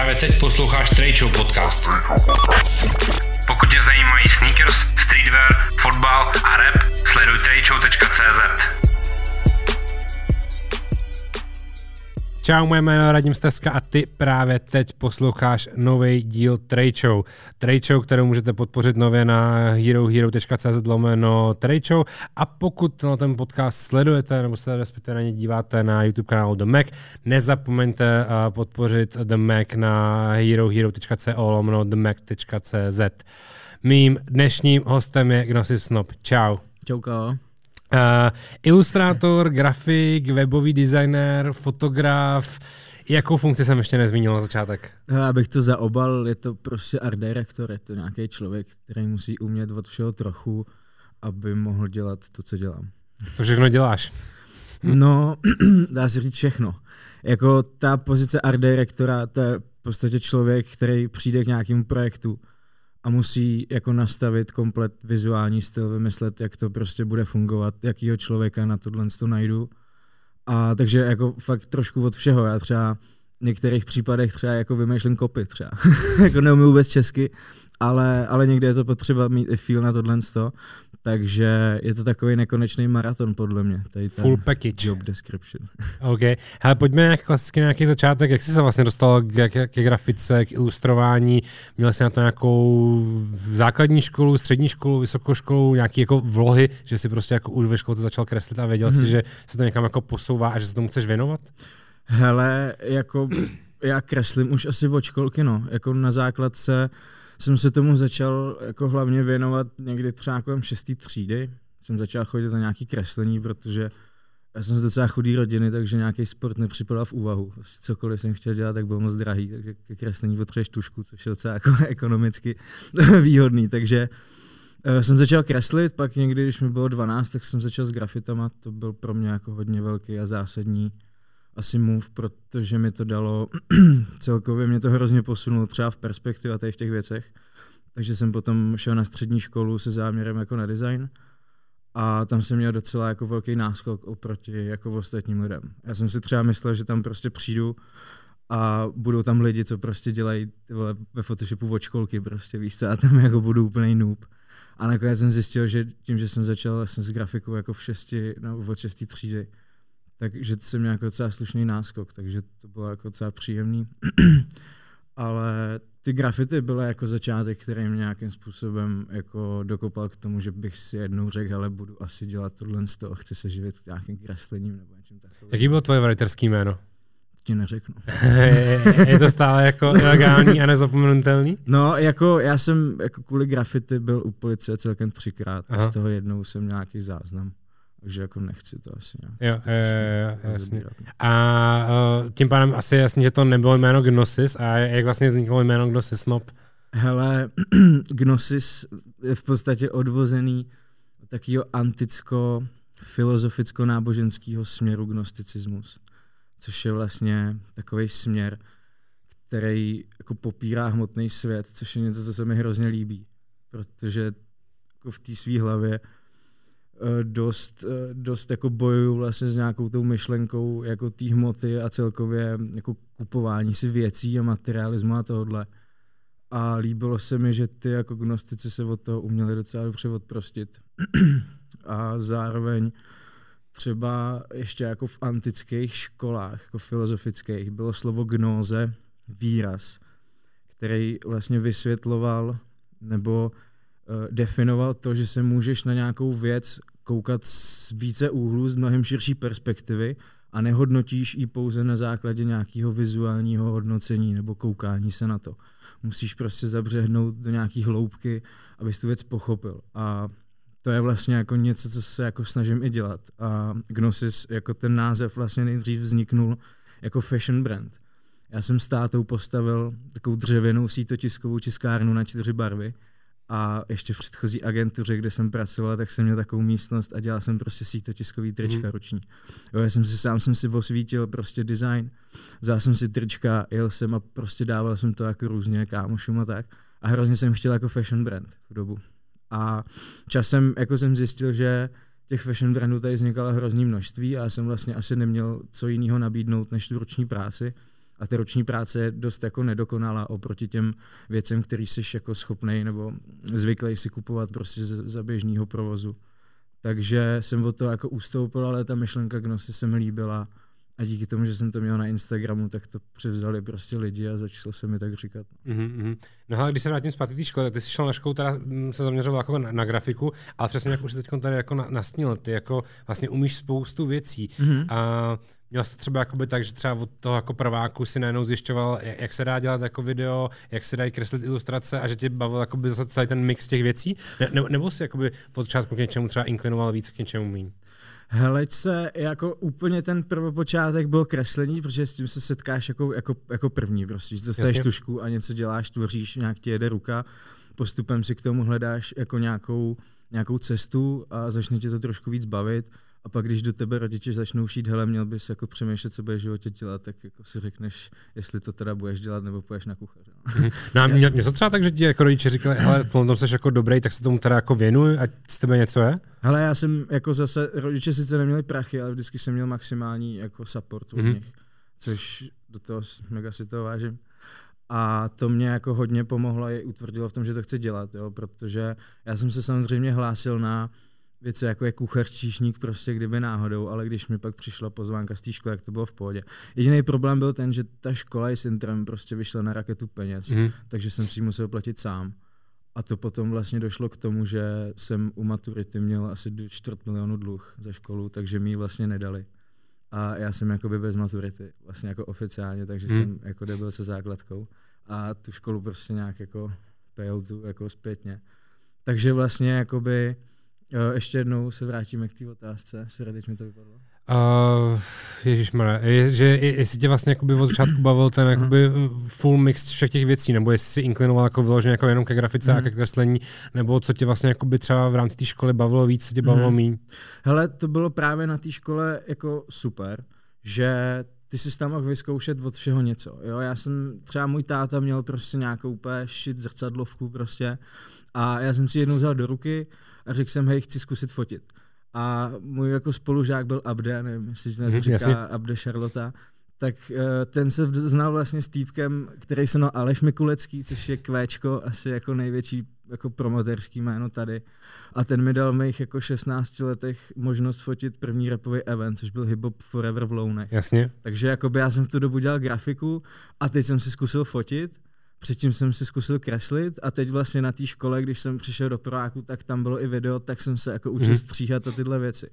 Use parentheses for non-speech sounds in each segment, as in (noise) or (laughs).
Právě teď posloucháš Show podcast. Pokud tě zajímají sneakers, streetwear, fotbal a rap, sleduj tradeshow.cz. Čau, moje jméno je Radim Steska a ty právě teď posloucháš nový díl Trade Show. Trade Show, kterou můžete podpořit nově na herohero.cz lomeno Trade Show a pokud na ten podcast sledujete nebo se respektive na ně díváte na YouTube kanálu The Mac, nezapomeňte uh, podpořit The Mac na herohero.co lomeno themac.cz. Mým dnešním hostem je Gnosis Snob. Čau. Čauka. Uh, ilustrátor, grafik, webový designer, fotograf. Jakou funkci jsem ještě nezmínil na začátek? Hele, abych to zaobal, je to prostě art director, je to nějaký člověk, který musí umět od všeho trochu, aby mohl dělat to, co dělám. Co všechno děláš? No, (clears throat) dá se říct všechno. Jako ta pozice art directora, to je v podstatě člověk, který přijde k nějakému projektu a musí jako nastavit komplet vizuální styl, vymyslet, jak to prostě bude fungovat, jakýho člověka na tohle to najdu. A takže jako fakt trošku od všeho. Já třeba v některých případech třeba jako vymýšlím kopy třeba. (laughs) jako neumím vůbec česky, ale, ale někde je to potřeba mít i feel na tohle takže je to takový nekonečný maraton podle mě. Tady ten Full package. Job description. (laughs) OK. Ale pojďme nějak klasicky nějaký začátek. Jak jsi se vlastně dostal k, k, k grafice, k ilustrování? Měl jsi na to nějakou základní školu, střední školu, vysokou školu, nějaký jako vlohy, že jsi prostě jako už ve školce začal kreslit a věděl hmm. si, že se to někam jako posouvá a že se tomu chceš věnovat? Hele, jako já kreslím už asi od školky, no. Jako na základce jsem se tomu začal jako hlavně věnovat někdy třeba kolem šestý třídy. Jsem začal chodit na nějaký kreslení, protože já jsem z docela chudý rodiny, takže nějaký sport nepřipadal v úvahu. Cokoliv jsem chtěl dělat, tak byl moc drahý, takže ke kreslení potřebuješ tušku, což je docela jako (laughs) ekonomicky (laughs) výhodný. Takže uh, jsem začal kreslit, pak někdy, když mi bylo 12, tak jsem začal s grafitama, to byl pro mě jako hodně velký a zásadní asi move, protože mi to dalo, (clears throat) celkově mě to hrozně posunulo třeba v perspektivě tady v těch věcech. Takže jsem potom šel na střední školu se záměrem jako na design a tam jsem měl docela jako velký náskok oproti jako ostatním lidem. Já jsem si třeba myslel, že tam prostě přijdu a budou tam lidi, co prostě dělají vole, ve Photoshopu od školky, prostě víš co, a tam jako budu úplný noob. A nakonec jsem zjistil, že tím, že jsem začal jsem s grafikou jako v šesti, no, od šestý třídy, takže jsem měl jako docela slušný náskok, takže to bylo jako docela příjemný. (clears throat) Ale ty grafity byly jako začátek, který mě nějakým způsobem jako dokopal k tomu, že bych si jednou řekl, ale budu asi dělat tohle z toho, chci se živit nějakým kreslením nebo něčím takovým. Jaký bylo tvoje writerský jméno? Ti neřeknu. (laughs) je to stále jako ilegální a nezapomenutelný? No, jako já jsem jako kvůli grafity byl u policie celkem třikrát Aha. a z toho jednou jsem nějaký záznam. Takže jako nechci to asi nějak. Jo, jo, jo, jasně. A uh, tím pádem asi jasně, že to nebylo jméno Gnosis a jak vlastně vzniklo jméno Gnosis Snob? Hele, (clears throat) Gnosis je v podstatě odvozený od takového anticko filozoficko-náboženského směru gnosticismus, což je vlastně takový směr, který jako popírá hmotný svět, což je něco, co se mi hrozně líbí, protože jako v té své hlavě Eh, dost, eh, dost jako bojuju vlastně s nějakou tou myšlenkou jako té hmoty a celkově jako kupování si věcí a materialismu a tohle. A líbilo se mi, že ty jako gnostici se od toho uměli docela dobře odprostit. a zároveň třeba ještě jako v antických školách, jako filozofických, bylo slovo gnóze výraz, který vlastně vysvětloval nebo uh, definoval to, že se můžeš na nějakou věc koukat z více úhlů, z mnohem širší perspektivy a nehodnotíš ji pouze na základě nějakého vizuálního hodnocení nebo koukání se na to. Musíš prostě zabřehnout do nějakých hloubky, abys tu věc pochopil. A to je vlastně jako něco, co se jako snažím i dělat. A Gnosis jako ten název vlastně nejdřív vzniknul jako fashion brand. Já jsem s tátou postavil takovou dřevěnou sítotiskovou tiskárnu na čtyři barvy, a ještě v předchozí agentuře, kde jsem pracoval, tak jsem měl takovou místnost a dělal jsem prostě sítotiskový trička mm. roční. Jo, já jsem si sám jsem si osvítil prostě design, vzal jsem si trička, jel jsem a prostě dával jsem to jako různě kámošům a tak. A hrozně jsem chtěl jako fashion brand v dobu. A časem jako jsem zjistil, že těch fashion brandů tady vznikalo hrozný množství a já jsem vlastně asi neměl co jiného nabídnout než tu roční práci A ta roční práce je dost jako nedokonalá oproti těm věcem, který jsi jako schopný nebo zvyklý si kupovat prostě za běžného provozu. Takže jsem od toho jako ustoupil, ale ta myšlenka Gnosy se mi líbila a díky tomu, že jsem to měl na Instagramu, tak to převzali prostě lidi a začalo se mi tak říkat. Mm-hmm. No ale když se vrátím zpátky té škole, ty jsi šel na školu, teda mm, se zaměřoval jako na, na grafiku, ale přesně jak už teď tady jako nastínil, ty jako vlastně umíš spoustu věcí. Mm-hmm. A Měl jsi třeba jakoby tak, že třeba od toho jako prváku si najednou zjišťoval, jak se dá dělat jako video, jak se dají kreslit ilustrace a že tě bavil jakoby zase celý ten mix těch věcí? Ne, nebo, nebo jsi jakoby v počátku k něčemu třeba inklinoval víc, k něčemu méně? Hele, se jako úplně ten prvopočátek byl kreslení, protože s tím se setkáš jako, jako, jako první prostě, že dostaneš tušku a něco děláš, tvoříš, nějak ti jede ruka, postupem si k tomu hledáš jako nějakou, nějakou cestu a začne tě to trošku víc bavit a pak, když do tebe rodiče začnou šít, hele, měl bys jako přemýšlet, co budeš v životě dělat, tak jako si řekneš, jestli to teda budeš dělat, nebo půjdeš na kuchaře. No, no a mě, mě to třeba tak, že ti jako rodiče říkali, hele, v tom jsi jako dobrý, tak se tomu teda jako věnuj, ať z tebe něco je? Hele, já jsem jako zase, rodiče sice neměli prachy, ale vždycky jsem měl maximální jako support od mm-hmm. nich, což do toho mega si to vážím. A to mě jako hodně pomohlo a je utvrdilo v tom, že to chci dělat, jo, protože já jsem se samozřejmě hlásil na věci jako je kuchař, číšník, prostě kdyby náhodou, ale když mi pak přišla pozvánka z té školy, tak to bylo v pohodě. Jediný problém byl ten, že ta škola i s Intrem prostě vyšla na raketu peněz, mm. takže jsem si ji musel platit sám. A to potom vlastně došlo k tomu, že jsem u maturity měl asi čtvrt milionu dluh za školu, takže mi ji vlastně nedali. A já jsem jakoby bez maturity, vlastně jako oficiálně, takže mm. jsem jako debil se základkou. A tu školu prostě nějak jako tu jako zpětně. Takže vlastně jakoby ještě jednou se vrátíme k té otázce. Sorry, teď mi to vypadlo. Uh, Ježišmarja, je, že jestli tě vlastně jakoby od začátku bavil ten jakoby full mix všech těch věcí, nebo jestli si inklinoval jako vyloženě jako jenom ke grafice mm. a ke kreslení, nebo co tě vlastně jakoby třeba v rámci té školy bavilo víc, co tě bavilo mm. míň? Hele, to bylo právě na té škole jako super, že ty jsi tam mohl vyzkoušet od všeho něco. Jo? Já jsem, třeba můj táta měl prostě nějakou úplně shit zrcadlovku prostě a já jsem si jednou vzal do ruky a řekl jsem, hej, chci zkusit fotit. A můj jako spolužák byl Abde, nevím, jestli se mm, říká jasně. Abde Charlotta, tak uh, ten se znal vlastně s týpkem, který se jmenoval Aleš Mikulecký, což je kvéčko, asi jako největší jako promoterský jméno tady. A ten mi dal v mých jako 16 letech možnost fotit první repový event, což byl Hip Hop Forever v Lounech. Jasně. Takže jakoby já jsem v tu dobu dělal grafiku a teď jsem si zkusil fotit Předtím jsem si zkusil kreslit a teď vlastně na té škole, když jsem přišel do prváku, tak tam bylo i video, tak jsem se jako učil hmm. stříhat a tyhle věci.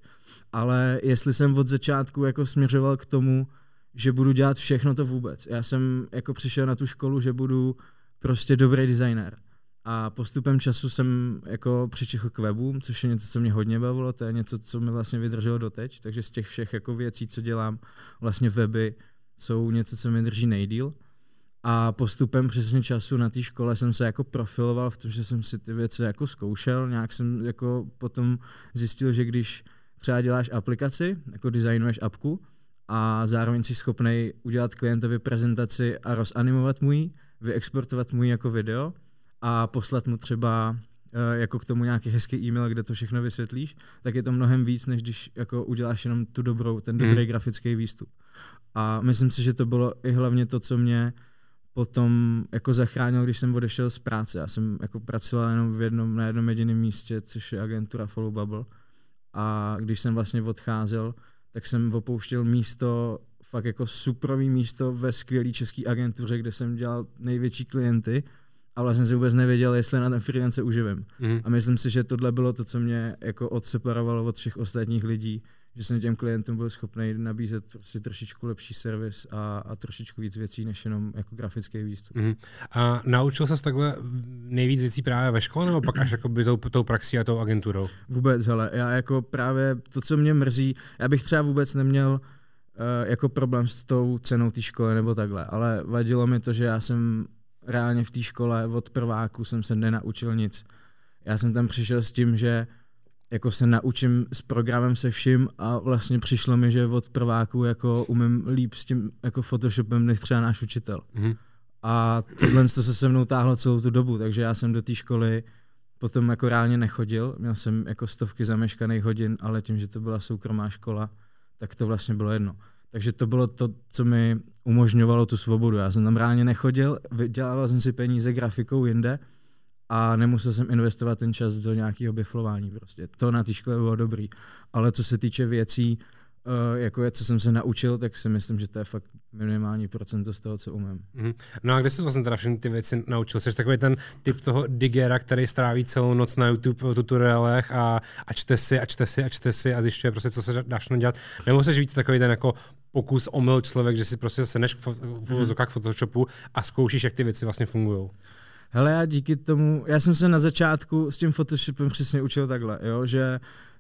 Ale jestli jsem od začátku jako směřoval k tomu, že budu dělat všechno to vůbec. Já jsem jako přišel na tu školu, že budu prostě dobrý designer. A postupem času jsem jako přičichl k webu, což je něco, co mě hodně bavilo, to je něco, co mi vlastně vydrželo doteď, takže z těch všech jako věcí, co dělám, vlastně weby jsou něco, co mi drží nejdíl. A postupem přesně času na té škole jsem se jako profiloval v tom, že jsem si ty věci jako zkoušel. Nějak jsem jako potom zjistil, že když třeba děláš aplikaci, jako designuješ apku a zároveň jsi schopný udělat klientovi prezentaci a rozanimovat mu ji, vyexportovat mu ji jako video a poslat mu třeba eh, jako k tomu nějaký hezký e-mail, kde to všechno vysvětlíš, tak je to mnohem víc, než když jako uděláš jenom tu dobrou, ten dobrý mm. grafický výstup. A myslím si, že to bylo i hlavně to, co mě potom jako zachránil, když jsem odešel z práce. Já jsem jako pracoval jenom v jednom, na jednom jediném místě, což je agentura Follow Bubble. A když jsem vlastně odcházel, tak jsem opouštěl místo, fakt jako suprový místo ve skvělé české agentuře, kde jsem dělal největší klienty a vlastně jsem vůbec nevěděl, jestli na ten freelance uživím. Mm. A myslím si, že tohle bylo to, co mě jako odseparovalo od všech ostatních lidí, že jsem těm klientům byl schopný nabízet prostě trošičku lepší servis a, a trošičku víc věcí, než jenom jako grafický výstup. Mm. A naučil se takhle nejvíc věcí právě ve škole, nebo pak až jako by tou, tou praxí a tou agenturou? Vůbec, hele, já jako právě to, co mě mrzí, já bych třeba vůbec neměl uh, jako problém s tou cenou té školy nebo takhle, ale vadilo mi to, že já jsem reálně v té škole od prváku jsem se nenaučil nic. Já jsem tam přišel s tím, že jako se naučím s programem se vším a vlastně přišlo mi, že od prváku jako umím líp s tím jako Photoshopem než třeba náš učitel. Mm-hmm. A tohle to se se mnou táhlo celou tu dobu, takže já jsem do té školy potom jako reálně nechodil, měl jsem jako stovky zameškaných hodin, ale tím, že to byla soukromá škola, tak to vlastně bylo jedno. Takže to bylo to, co mi umožňovalo tu svobodu. Já jsem tam reálně nechodil, vydělával jsem si peníze grafikou jinde a nemusel jsem investovat ten čas do nějakého biflování. Prostě. To na té škole bylo dobrý. Ale co se týče věcí, Uh, jako je, co jsem se naučil, tak si myslím, že to je fakt minimální procento z toho, co umím. Mm-hmm. No a kde jsi vlastně teda všechny ty věci naučil? Jsi takový ten typ toho digera, který stráví celou noc na YouTube tutoriálech a, a čte si a čte si a čte si a zjišťuje prostě, co se dá všechno dělat. Nebo jsi víc takový ten jako pokus omyl člověk, že si prostě seneš v, v, v, v Photoshopu a zkoušíš, jak ty věci vlastně fungují. Hele, já díky tomu, já jsem se na začátku s tím Photoshopem přesně učil takhle, jo, že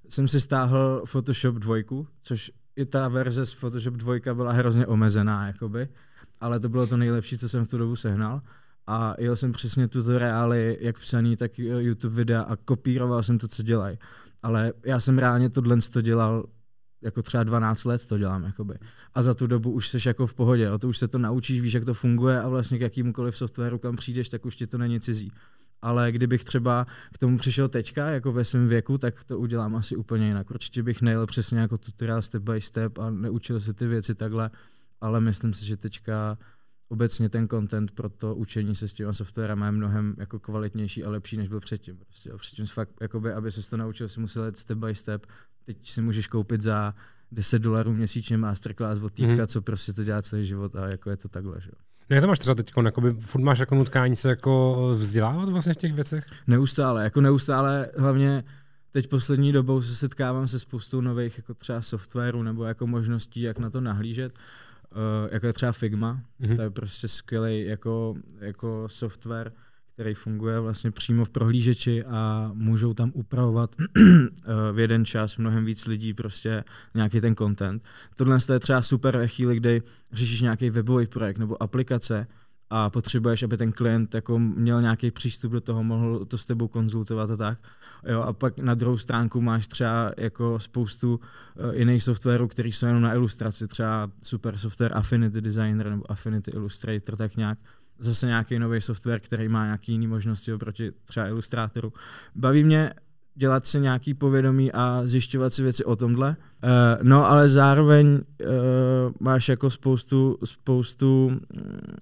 jsem si stáhl Photoshop 2, což i ta verze z Photoshop 2 byla hrozně omezená, jakoby, ale to bylo to nejlepší, co jsem v tu dobu sehnal. A jel jsem přesně tutoriály, jak psaný, tak YouTube videa a kopíroval jsem to, co dělají. Ale já jsem reálně tohle to dělal jako třeba 12 let to dělám, jakoby. A za tu dobu už jsi jako v pohodě, a to už se to naučíš, víš, jak to funguje a vlastně k jakýmukoliv softwaru, kam přijdeš, tak už ti to není cizí ale kdybych třeba k tomu přišel teďka, jako ve svém věku, tak to udělám asi úplně jinak. Určitě bych nejel přesně jako tutoriál step by step a neučil se ty věci takhle, ale myslím si, že teďka obecně ten content pro to učení se s těma softwarem je mnohem jako kvalitnější a lepší, než byl předtím. Prostě. A předtím fakt, jakoby, aby se to naučil, si musel jít step by step. Teď si můžeš koupit za 10 dolarů měsíčně masterclass od týpka, mm-hmm. co prostě to dělá celý život a jako je to takhle. Že? No jak to máš třeba teď? Jakoby, furt máš jako nutkání se jako vzdělávat vlastně v těch věcech? Neustále, jako neustále, hlavně teď poslední dobou se setkávám se spoustou nových jako třeba softwarů nebo jako možností, jak na to nahlížet. Uh, jako je třeba Figma, mm-hmm. to je prostě skvělý jako, jako software, který funguje vlastně přímo v prohlížeči a můžou tam upravovat (clears throat) eh, v jeden čas mnohem víc lidí prostě nějaký ten content. Tohle je třeba super ve chvíli, kdy řešíš nějaký webový projekt nebo aplikace a potřebuješ, aby ten klient jako měl nějaký přístup do toho, mohl to s tebou konzultovat a tak. Jo, a pak na druhou stránku máš třeba jako spoustu uh, jiných softwarů, který jsou jenom na ilustraci, třeba super software Affinity Designer nebo Affinity Illustrator, tak nějak zase nějaký nový software, který má nějaké jiné možnosti oproti třeba Illustratoru. Baví mě dělat si nějaký povědomí a zjišťovat si věci o tomhle. Uh, no, ale zároveň uh, máš jako spoustu, spoustu um,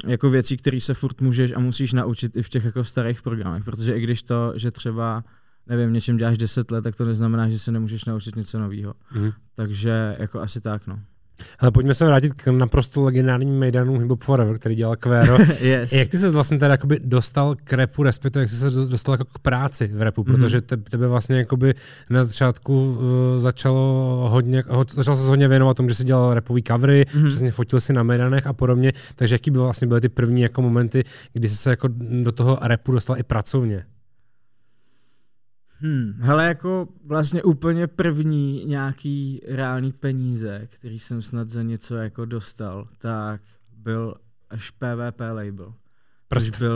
jako věcí, které se furt můžeš a musíš naučit i v těch jako starých programech, protože i když to, že třeba nevím, něčem děláš 10 let, tak to neznamená, že se nemůžeš naučit něco nového. Mm. Takže jako asi tak, no. Ale pojďme se vrátit k naprosto legendárním Maidanu Hip Forever, který dělal Quero. (laughs) yes. Jak ty se vlastně teda jakoby dostal k repu, respektive jak jsi se dostal jako k práci v repu, mm-hmm. protože te, tebe vlastně jakoby na začátku uh, začalo hodně, ho, začal se hodně věnovat tomu, že jsi dělal repový covery, mm-hmm. přesně fotil si na Maidanech a podobně, takže jaký byl vlastně byly ty první jako momenty, kdy jsi se jako do toho repu dostal i pracovně? Hmm, hele, jako vlastně úplně první nějaký reálný peníze, který jsem snad za něco jako dostal, tak byl až PVP label. Což byl,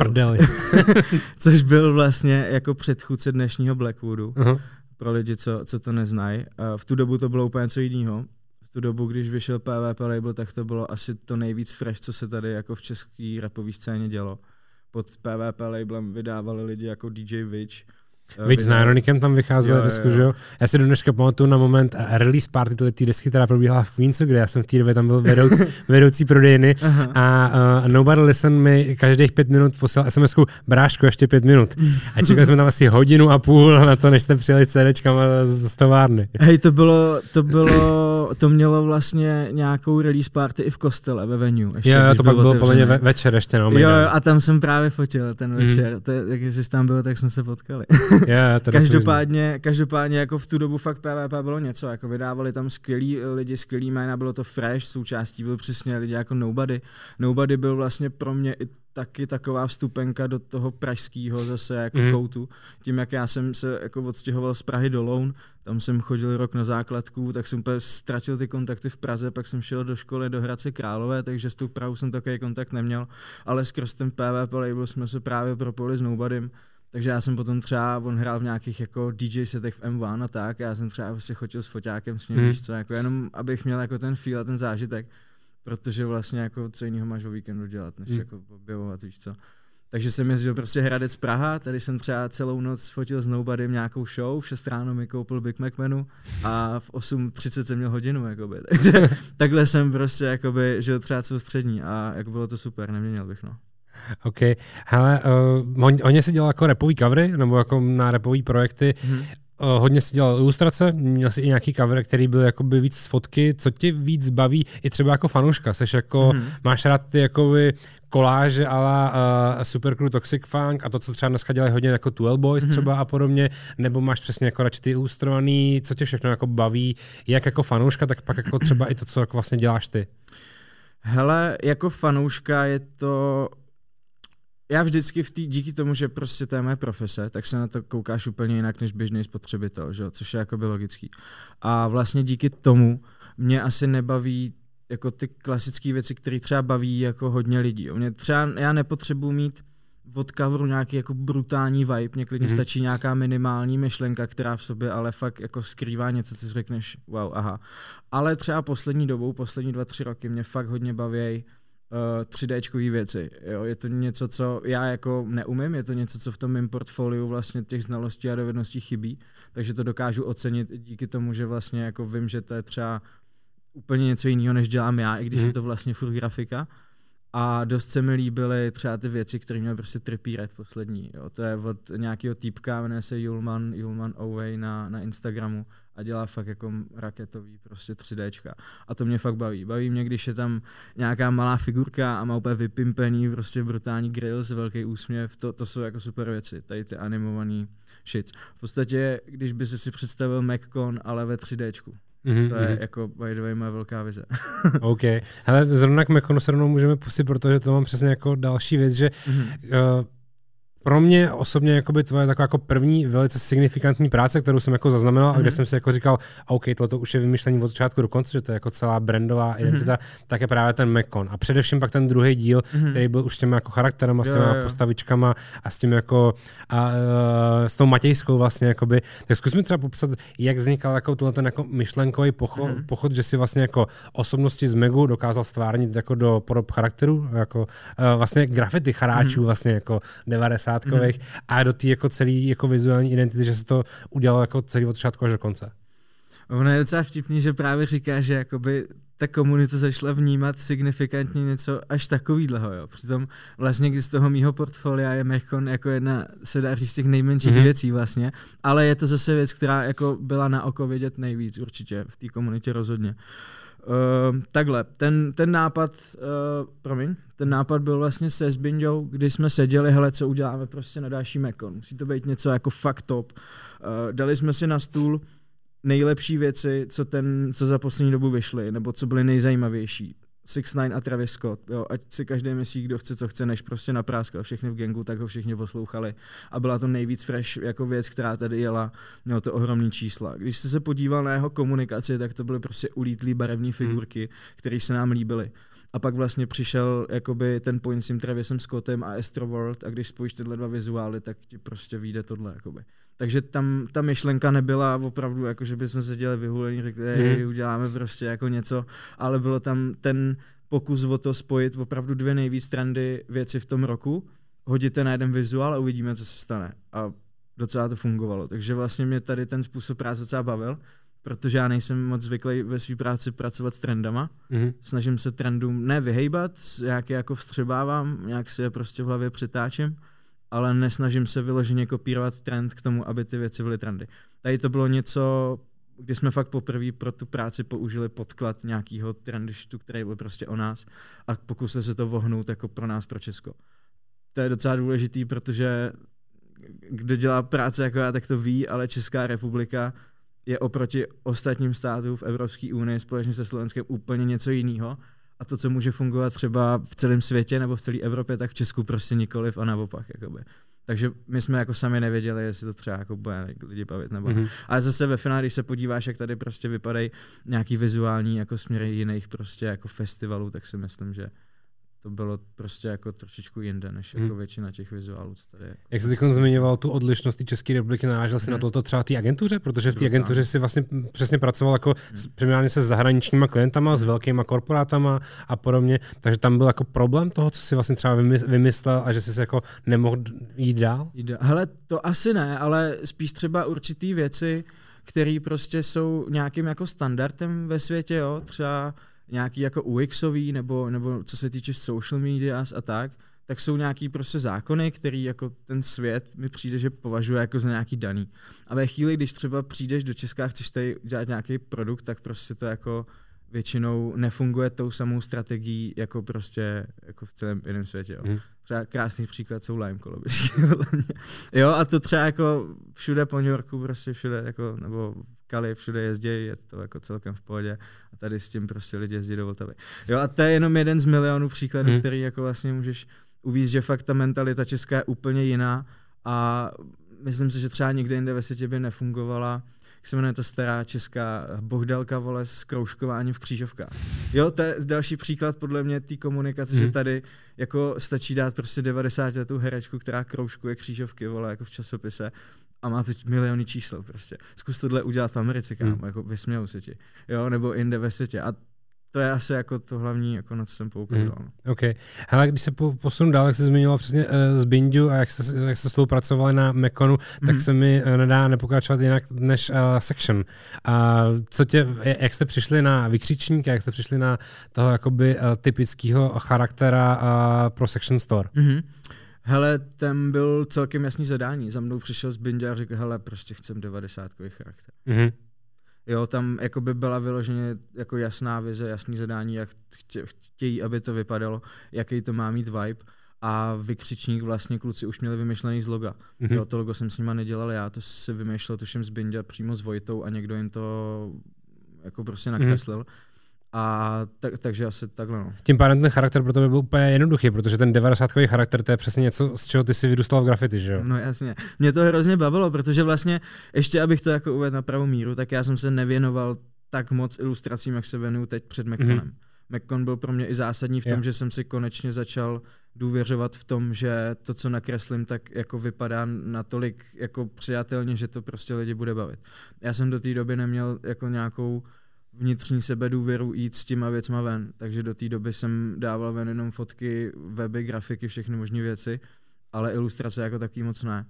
(laughs) což byl vlastně jako předchůdce dnešního Blackwoodu. Uh-huh. Pro lidi, co, co to neznají. V tu dobu to bylo úplně něco jiného. V tu dobu, když vyšel PVP label, tak to bylo asi to nejvíc fresh, co se tady jako v české rapové scéně dělo. Pod PVP labelem vydávali lidi jako DJ Witch, Víc s Ironikem tam vycházela desku, že jo? Já si do dneška pamatuju na moment release party tyhle tý desky, která probíhala v Queensu, kde já jsem v té době tam byl vedoucí, (laughs) vedoucí prodejny a uh, Nobody Listen mi každých pět minut poslal sms bráško, ještě pět minut. A čekali jsme tam asi hodinu a půl na to, než jste přijeli s CDčkama z továrny. Hej, to bylo, to bylo, to mělo vlastně nějakou release party i v kostele ve venue. Ještě, jo, jo, to pak bylo podle ve, večer ještě, no. Jo, jo, a tam jsem právě fotil ten večer. Mm. To, když jsi tam byl, tak jsme se potkali. (laughs) Yeah, každopádně, každopádně jako v tu dobu fakt PvP bylo něco, jako vydávali tam skvělí lidi, skvělý jména, bylo to fresh, součástí byl přesně lidi jako Nobody. Nobody byl vlastně pro mě i taky taková vstupenka do toho pražského zase jako mm. koutu. Tím, jak já jsem se jako odstěhoval z Prahy do Loun, tam jsem chodil rok na základku, tak jsem ztratil ty kontakty v Praze, pak jsem šel do školy do Hradce Králové, takže s tou Prahou jsem takový kontakt neměl, ale skrz ten PvP label jsme se právě propojili s Nobodym takže já jsem potom třeba, on hrál v nějakých jako DJ setech v M1 a tak, já jsem třeba prostě chodil s foťákem s ním, hmm. co, jako jenom abych měl jako ten feel a ten zážitek, protože vlastně jako co jiného máš o víkendu dělat, než hmm. jako objevovat, víš co. Takže jsem jezdil prostě Hradec Praha, tady jsem třeba celou noc fotil s Nobodym nějakou show, v 6 ráno mi koupil Big Mac menu a v 8.30 jsem měl hodinu, jakoby. (laughs) Takže takhle jsem prostě jakoby žil třeba soustřední a jako bylo to super, neměnil bych, no. OK. Hele, uh, hodně si dělal jako repový covery, nebo jako na repový projekty. Mm-hmm. Uh, hodně si dělal ilustrace, měl si i nějaký cover, který byl jakoby víc z fotky. Co tě víc baví, i třeba jako fanouška? Seš jako, mm-hmm. máš rád ty jakoby koláže ala uh, Supercrew Toxic Funk a to, co třeba dneska dělají hodně jako Twelve Boys mm-hmm. třeba a podobně, nebo máš přesně jako radši ty ilustrovaný, co tě všechno jako baví, jak jako fanouška, tak pak jako třeba i to, co jako vlastně děláš ty. Hele, jako fanouška je to já vždycky v tý, díky tomu, že prostě to je moje profese, tak se na to koukáš úplně jinak než běžný spotřebitel, že? což je jako by logický. A vlastně díky tomu mě asi nebaví jako ty klasické věci, které třeba baví jako hodně lidí. Mě třeba, já nepotřebuji mít od coveru nějaký jako brutální vibe, mě klidně mm-hmm. stačí nějaká minimální myšlenka, která v sobě ale fakt jako skrývá něco, co si řekneš, wow, aha. Ale třeba poslední dobou, poslední dva, tři roky mě fakt hodně baví uh, 3D věci. Jo? Je to něco, co já jako neumím, je to něco, co v tom mém portfoliu vlastně těch znalostí a dovedností chybí, takže to dokážu ocenit díky tomu, že vlastně jako vím, že to je třeba úplně něco jiného, než dělám já, i když mm. je to vlastně furt grafika. A dost se mi líbily třeba ty věci, které měly prostě trippy red poslední. Jo. To je od nějakého týpka, jmenuje se Julman, Julman Oway na, na Instagramu a dělá fakt jako raketový prostě 3Dčka. A to mě fakt baví. Baví mě, když je tam nějaká malá figurka a má úplně vypimpený prostě brutální grill s velký úsměv. To, to jsou jako super věci, tady ty animovaný shit. V podstatě, když by si představil MacCon, ale ve 3Dčku. Mm-hmm. To je mhm. jako by the way moje velká vize. (laughs) OK. Hele, zrovna k Mekonu se rovnou můžeme pustit, protože to mám přesně jako další věc, že mm-hmm. uh, pro mě osobně jakoby tvoje taková jako první velice signifikantní práce, kterou jsem jako zaznamenal mm-hmm. a kde mhm. jsem si jako říkal, OK, tohle už je vymyšlení od začátku do konce, že to je jako celá brandová mhm. identita, mm-hmm. tak je právě ten Mekon. A především pak ten druhý díl, mm-hmm. který byl už s těmi jako charakterem a s těmi postavičkama a s tím jako a, uh, s tou Matějskou vlastně jakoby. Tak zkus mi třeba popsat, jak vznikal jako tohle ten jako myšlenkový pochod, mm-hmm. pochod, že si vlastně jako osobnosti z Megu dokázal stvárnit jako do podob charakteru, jako uh, vlastně grafity charáčů mm-hmm. vlastně jako 90 devadesátkových mm. a do té jako celý jako vizuální identity, že se to udělalo jako celý od začátku až do konce. Ono je docela vtipný, že právě říká, že jakoby ta komunita začala vnímat signifikantně něco až takovýhleho, jo. Přitom vlastně, když z toho mýho portfolia je Mechon jako jedna, se dá říct, z těch nejmenších mm-hmm. věcí vlastně, ale je to zase věc, která jako byla na oko vidět nejvíc určitě v té komunitě rozhodně. Uh, takhle, ten, ten nápad, uh, promiň, ten nápad byl vlastně se Zbindou, kdy jsme seděli, hele, co uděláme prostě na další Mekon. Musí to být něco jako fakt top. Uh, dali jsme si na stůl nejlepší věci, co, ten, co za poslední dobu vyšly, nebo co byly nejzajímavější. 6 9 a Travis Scott, jo, ať si každý myslí, kdo chce, co chce, než prostě napráskal všechny v gengu, tak ho všichni poslouchali. A byla to nejvíc fresh jako věc, která tady jela, mělo to ohromný čísla. Když jste se podíval na jeho komunikaci, tak to byly prostě ulítlý barevné figurky, hmm. které se nám líbily. A pak vlastně přišel jakoby ten point s tím Travisem Scottem a Astro World a když spojíš tyhle dva vizuály, tak ti prostě vyjde tohle. Jakoby. Takže tam ta myšlenka nebyla opravdu, jako že bychom se dělali vyhulení, řekli, hej, mm. uděláme prostě jako něco, ale bylo tam ten pokus o to spojit opravdu dvě nejvíc trendy věci v tom roku, hodíte na jeden vizuál a uvidíme, co se stane. A docela to fungovalo. Takže vlastně mě tady ten způsob práce docela bavil, protože já nejsem moc zvyklý ve své práci pracovat s trendama. Mm-hmm. Snažím se trendům nevyhejbat, nějak je jako vstřebávám, nějak si je prostě v hlavě přetáčím, ale nesnažím se vyloženě kopírovat trend k tomu, aby ty věci byly trendy. Tady to bylo něco, kdy jsme fakt poprvé pro tu práci použili podklad nějakého trendištu, který byl prostě o nás a pokusili se to vohnout jako pro nás, pro Česko. To je docela důležitý, protože kdo dělá práce jako já, tak to ví, ale Česká republika je oproti ostatním státům v Evropské unii společně se Slovenskem úplně něco jiného. A to, co může fungovat třeba v celém světě nebo v celé Evropě, tak v Česku prostě nikoliv a naopak. Jakoby. Takže my jsme jako sami nevěděli, jestli to třeba jako bude lidi bavit nebo mm-hmm. Ale zase ve finále, když se podíváš, jak tady prostě vypadají nějaký vizuální jako směry jiných prostě jako festivalů, tak si myslím, že to bylo prostě jako trošičku jinde, než jako Hmm. většina těch vizuálů, co tady jako Jak jsi teď zmiňoval tu odlišnost té České republiky, narážel si na Mhm. toto třeba té agentuře, protože v té agentuře si vlastně přesně pracoval jako s, primárně se zahraničníma klientama, s velkýma korporátama a podobně, takže tam byl jako problém toho, co si vlastně třeba vymys- vymyslel a že jsi se jako nemohl jít dál? Hele, to asi ne, ale spíš třeba určitý věci, které prostě jsou nějakým jako standardem ve světě, jo, třeba nějaký jako UXový, nebo, nebo co se týče social medias a tak, tak jsou nějaký prostě zákony, který jako ten svět mi přijde, že považuje jako za nějaký daný. A ve chvíli, když třeba přijdeš do Česka a chceš tady dělat nějaký produkt, tak prostě to jako většinou nefunguje tou samou strategií, jako prostě jako v celém jiném světě. Jo. Mhm. Třeba krásný příklad jsou Lime koloběžky. (laughs) Jo, a to třeba jako všude po New Yorku, prostě všude, jako, nebo Kali, všude jezdí, je to jako celkem v pohodě a tady s tím prostě lidi jezdí do Vltavy. Jo, a to je jenom jeden z milionů příkladů, Hmm. který jako vlastně můžeš uvíct, že fakt ta mentalita česká je úplně jiná a myslím si, že třeba nikde jinde ve světě by nefungovala jak se jmenuje ta stará česká bohdalka, vole, s kroužkováním v křížovkách. Jo, to je další příklad podle mě té komunikace, Mhm. že tady jako stačí dát prostě 90 letou herečku, která kroužkuje křížovky, vole, jako v časopise a má teď miliony čísel prostě. Zkus tohle udělat v Americe, kámo, Mhm. jako vysmějou se ti. Jo, nebo jinde ve světě. A to je asi jako to hlavní, jako na co jsem poukazoval. Mhm. no. OK. Hele, když se po, posunu dál, jak jsi zmiňoval přesně uh, z Bindu a jak jste, jak jste spolupracovali na Mekonu, tak Mhm. se mi uh, nedá nepokračovat jinak než uh, Section. A co tě, jak jste přišli na vykřičník, jak jste přišli na toho jakoby uh, typického charaktera uh, pro Section Store? Mhm. Hele, ten byl celkem jasný zadání. Za mnou přišel z Bindia a řekl, hele, prostě chcem 90 charakter. Mhm. Jo, tam jako by byla vyloženě jako jasná vize, jasný zadání, jak chtě, chtějí, aby to vypadalo, jaký to má mít vibe. A vykřičník vlastně kluci už měli vymyšlený z loga. Mhm. Jo, to logo jsem s nima nedělal já, to si vymýšlel tuším z Bindia přímo s Vojtou a někdo jim to jako prostě nakreslil. A tak, takže asi takhle no. Tím pádem ten charakter pro tebe byl úplně jednoduchý, protože ten 90 charakter to je přesně něco, z čeho ty si vyrůstal v grafity, že jo? No jasně. Mě to hrozně bavilo, protože vlastně, ještě abych to jako uvedl na pravou míru, tak já jsem se nevěnoval tak moc ilustracím, jak se věnuju teď před Maconem. Mhm. Mm-hmm. Macon byl pro mě i zásadní v tom, Jo. že jsem si konečně začal důvěřovat v tom, že to, co nakreslím, tak jako vypadá natolik jako přijatelně, že to prostě lidi bude bavit. Já jsem do té doby neměl jako nějakou vnitřní sebedůvěru jít s těma věcma ven, takže do té doby jsem dával ven jenom fotky, weby, grafiky, všechny možné věci, ale ilustrace jako taky moc ne.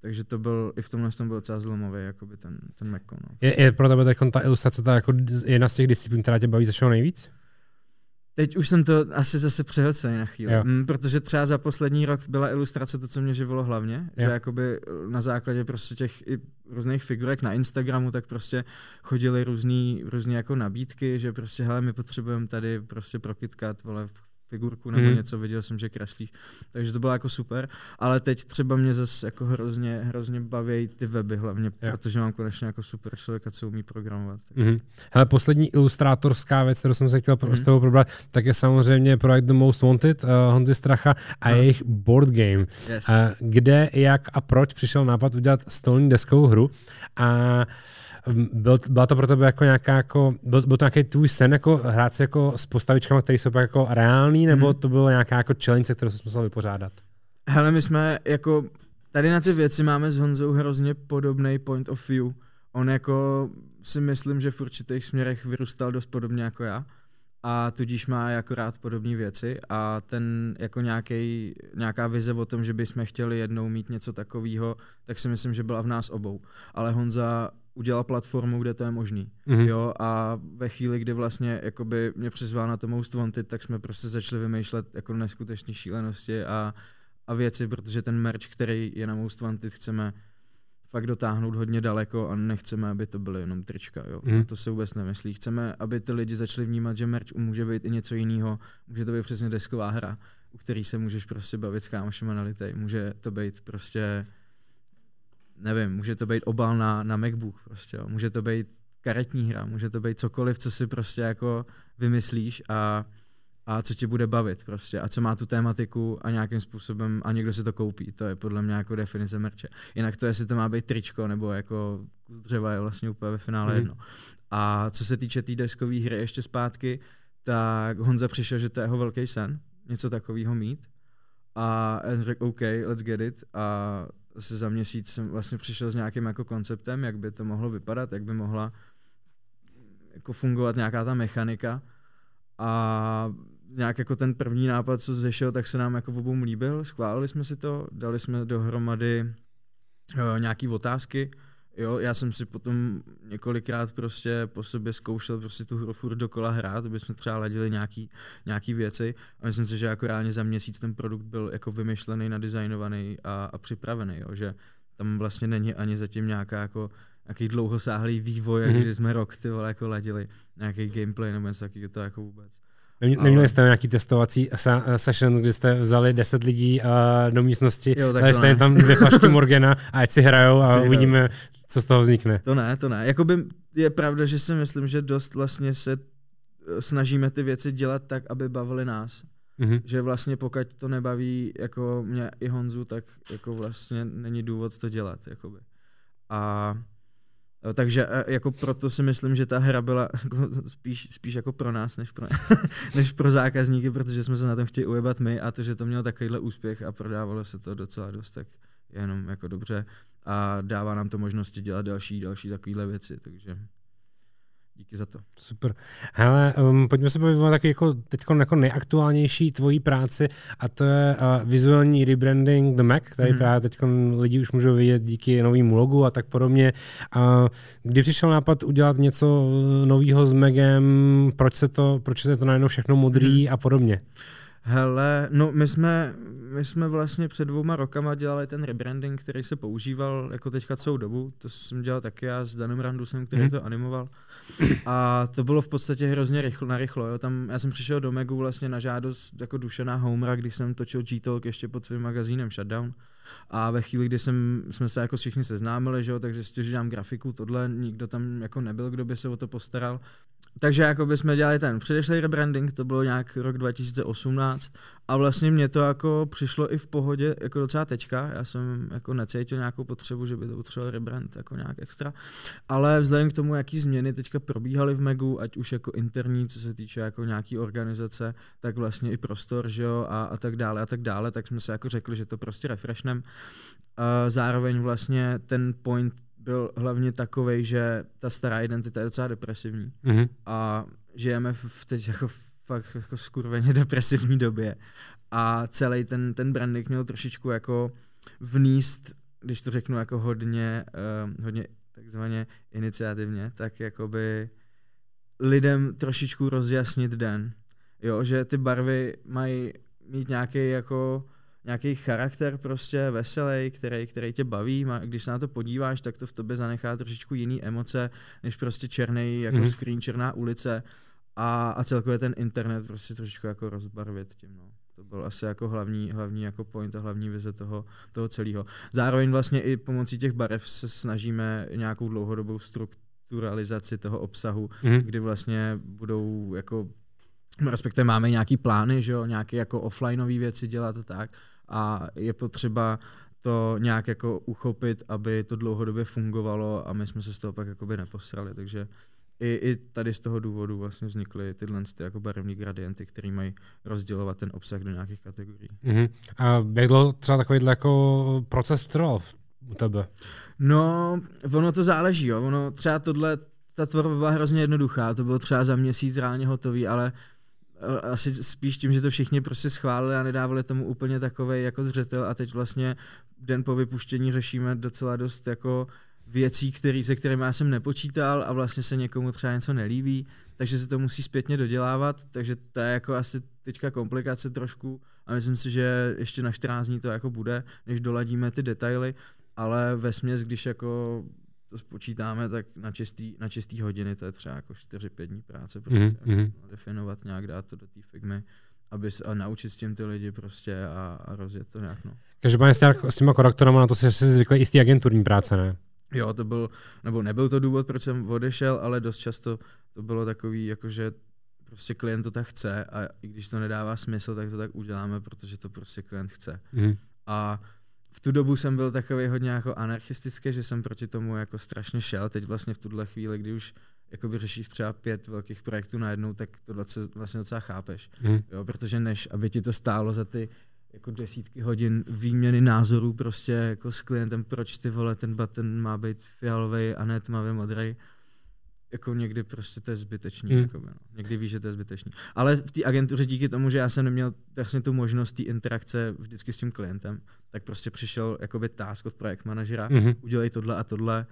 Takže to byl, i v tomhle tom byl docela zlomový, ten, ten Macon. No. Je, je pro tebe ta ilustrace ta jako jedna z těch disciplín, která tě baví všeho nejvíc? Teď už jsem to asi zase přehlcený na chvíli, Jo. mm, protože třeba za poslední rok byla ilustrace to, co mě živilo hlavně, Jo. že jakoby na základě prostě těch i různých figurek na Instagramu, tak prostě chodily různý, různý jako nabídky, že prostě hele, my potřebujeme tady prostě prokytkat, vole, figurku nebo Mhm. mm. něco, viděl jsem, že kreslíš. Takže to bylo jako super, ale teď třeba mě zase jako hrozně, hrozně baví ty weby hlavně, Jo. protože mám konečně jako super člověka, co umí programovat. Mhm. Hele, poslední ilustrátorská věc, kterou jsem se chtěl Mhm. s tebou probrat, tak je samozřejmě projekt The Most Wanted uh, Honzy Stracha a Aha. jejich board game. Yes. Uh, kde, jak a proč přišel nápad udělat stolní deskovou hru a mm, byl, byla to pro tebe jako nějaká, jako, byl, byl to nějaký tvůj sen jako hrát si jako s postavičkami, které jsou pak jako reální, nebo Mhm. to bylo nějaká jako challenge, se kterou jsi musel vypořádat? Hele, my jsme jako, tady na ty věci máme s Honzou hrozně podobný point of view. On jako si myslím, že v určitých směrech vyrůstal dost podobně jako já a tudíž má jako rád podobné věci a ten jako nějaký, nějaká vize o tom, že bychom chtěli jednou mít něco takového, tak si myslím, že byla v nás obou. Ale Honza udělal platformu, kde to je možný. Mhm. Jo, a ve chvíli, kdy vlastně jakoby mě přizval na to Most Wanted, tak jsme prostě začali vymýšlet jako neskutečné šílenosti a, a věci, protože ten merch, který je na Most Wanted, chceme fakt dotáhnout hodně daleko a nechceme, aby to byly jenom trička. Jo. Mhm. Mm. To se vůbec nemyslí. Chceme, aby ty lidi začali vnímat, že merch může být i něco jiného. Může to být přesně desková hra, u který se můžeš prostě bavit s kámošema na litej. Může to být prostě nevím, může to být obal na, na MacBook prostě, jo. může to být karetní hra, může to být cokoliv, co si prostě jako vymyslíš a, a co ti bude bavit prostě a co má tu tématiku a nějakým způsobem a někdo si to koupí, to je podle mě jako definice merče. Jinak to, jestli to má být tričko nebo jako kus dřeva je vlastně úplně ve finále Mhm. jedno. A co se týče té tý deskové hry ještě zpátky, tak Honza přišel, že to je jeho velký sen, něco takového mít. A on řekl, OK, let's get it. A se za měsíc jsem vlastně přišel s nějakým jako konceptem, jak by to mohlo vypadat, jak by mohla jako fungovat nějaká ta mechanika. A nějak jako ten první nápad, co zešel, tak se nám jako obou líbil, schválili jsme si to, dali jsme dohromady uh, nějaký otázky, Jo, já jsem si potom několikrát prostě po sobě zkoušel prostě tu hru furt dokola hrát, aby jsme třeba ladili nějaký, nějaký věci a myslím si, že jako reálně za měsíc ten produkt byl jako vymyšlený, nadizajnovaný a, a připravený, jo, že tam vlastně není ani zatím nějaká jako nějaký dlouhosáhlý vývoj, mm-hmm. že jsme rok ty vole jako ladili nějaký gameplay nebo něco takového to jako vůbec. Neměli jste nějaký testovací session, kdy jste vzali 10 lidí do místnosti, jo, dali jste tam dvě flašky (laughs) Morgana a ať si hrajou a si uvidíme, hrajou. co z toho vznikne. To ne, to ne. Jakoby je pravda, že si myslím, že dost vlastně se eh, snažíme ty věci dělat tak, aby bavily nás. Mm-hmm. Že vlastně pokud to nebaví jako mě i Honzu, tak jako vlastně není důvod to dělat. Jakoby. A takže e, jako proto si myslím, že ta hra byla (laughs) jako spíš, spíš jako pro nás, než pro, (laughs) než pro zákazníky, protože jsme se na tom chtěli ujebat my a to, že to mělo takovýhle úspěch a prodávalo se to docela dost, tak je jenom jako dobře a dává nám to možnosti dělat další, další takovéhle věci, takže díky za to. Super. Hele, um, pojďme se bavit o taky jako teď jako nejaktuálnější tvojí práci a to je uh, vizuální rebranding The Mac, který mm. právě teď lidi už můžou vidět díky novému logu a tak podobně. Uh, kdy přišel nápad udělat něco nového s Megem, proč se to, proč se to najednou všechno modrý mm. a podobně? Hele, no my jsme, my jsme vlastně před dvouma rokama dělali ten rebranding, který se používal jako teďka celou dobu. To jsem dělal taky já s Danem Randusem, který hmm. to animoval. A to bylo v podstatě hrozně rychlo, narychlo. Jo. Tam, já jsem přišel do Megu vlastně na žádost jako dušená Homera, když jsem točil G-Talk ještě pod svým magazínem Shutdown. A ve chvíli, kdy jsem, jsme se jako všichni seznámili, že jo, tak zjistil, že dělám grafiku, tohle, nikdo tam jako nebyl, kdo by se o to postaral. Takže jako by jsme dělali ten předešlý rebranding, to bylo nějak rok 2018 a vlastně mě to jako přišlo i v pohodě jako docela teďka, já jsem jako necítil nějakou potřebu, že by to potřeboval rebrand jako nějak extra, ale vzhledem k tomu, jaký změny teďka probíhaly v Megu, ať už jako interní, co se týče jako nějaký organizace, tak vlastně i prostor, že jo, a, a tak dále a tak dále, tak jsme se jako řekli, že to prostě refreshnem. A zároveň vlastně ten point byl hlavně takový, že ta stará identita je docela depresivní mm-hmm. a žijeme v teď jako fakt jako skurveně (laughs) depresivní době a celý ten, ten branding měl trošičku jako vníst, když to řeknu jako hodně, uh, hodně takzvaně iniciativně, tak jakoby lidem trošičku rozjasnit den. Jo, že ty barvy mají mít nějaký jako nějaký charakter prostě veselý, který, který tě baví a když se na to podíváš, tak to v tobě zanechá trošičku jiný emoce, než prostě černý jako mm-hmm. screen, černá ulice a, a celkově ten internet prostě trošičku jako rozbarvit tím, no. To byl asi jako hlavní, hlavní jako point a hlavní vize toho, toho celého. Zároveň vlastně i pomocí těch barev se snažíme nějakou dlouhodobou strukturalizaci toho obsahu, mm-hmm. kdy vlastně budou jako respektive máme nějaký plány, že jo, nějaké jako offlineové věci dělat a tak, a je potřeba to nějak jako uchopit, aby to dlouhodobě fungovalo a my jsme se z toho pak jakoby neposrali, takže i, i tady z toho důvodu vlastně vznikly tyhle ty jako barevné gradienty, které mají rozdělovat ten obsah do nějakých kategorií. Mm-hmm. A jak dlouho třeba takovýhle jako proces trval u tebe? No, ono to záleží, jo. Ono třeba tohle, ta tvorba byla hrozně jednoduchá, to bylo třeba za měsíc reálně hotový, ale asi spíš tím, že to všichni prostě schválili a nedávali tomu úplně takový jako zřetel a teď vlastně den po vypuštění řešíme docela dost jako věcí, který, se kterými já jsem nepočítal a vlastně se někomu třeba něco nelíbí, takže se to musí zpětně dodělávat, takže to je jako asi teďka komplikace trošku a myslím si, že ještě na 14 dní to jako bude, než doladíme ty detaily, ale ve směs, když jako to spočítáme, tak na čistý, na čistý hodiny to je třeba jako 4-5 dní práce, prostě mm-hmm. definovat nějak, dát to do té figmy, aby se, a naučit s tím ty lidi prostě a, a rozjet to nějak. No. Každopádně s, těma korektorama na to si jsi zvykli i z té agenturní práce, ne? Jo, to byl, nebo nebyl to důvod, proč jsem odešel, ale dost často to bylo takový, jakože prostě klient to tak chce a i když to nedává smysl, tak to tak uděláme, protože to prostě klient chce. Mm. A v tu dobu jsem byl takový hodně jako anarchistický, že jsem proti tomu jako strašně šel. Teď vlastně v tuhle chvíli, kdy už jakoby řešíš třeba pět velkých projektů najednou, tak se vlastně docela chápeš. Hmm. Jo, protože než, aby ti to stálo za ty jako desítky hodin výměny názorů prostě jako s klientem, proč ty vole, ten button má být fialový a ne tmavě modrý, jako někdy prostě to je zbytečný. Hmm. Hmm. Jako, no. Někdy víš, že to je zbytečný. Ale v té agentuře díky tomu, že já jsem neměl vlastně tu možnost té interakce vždycky s tím klientem, tak prostě přišel jakoby task od projekt manažera, Mhm. udělej tohle a tohle.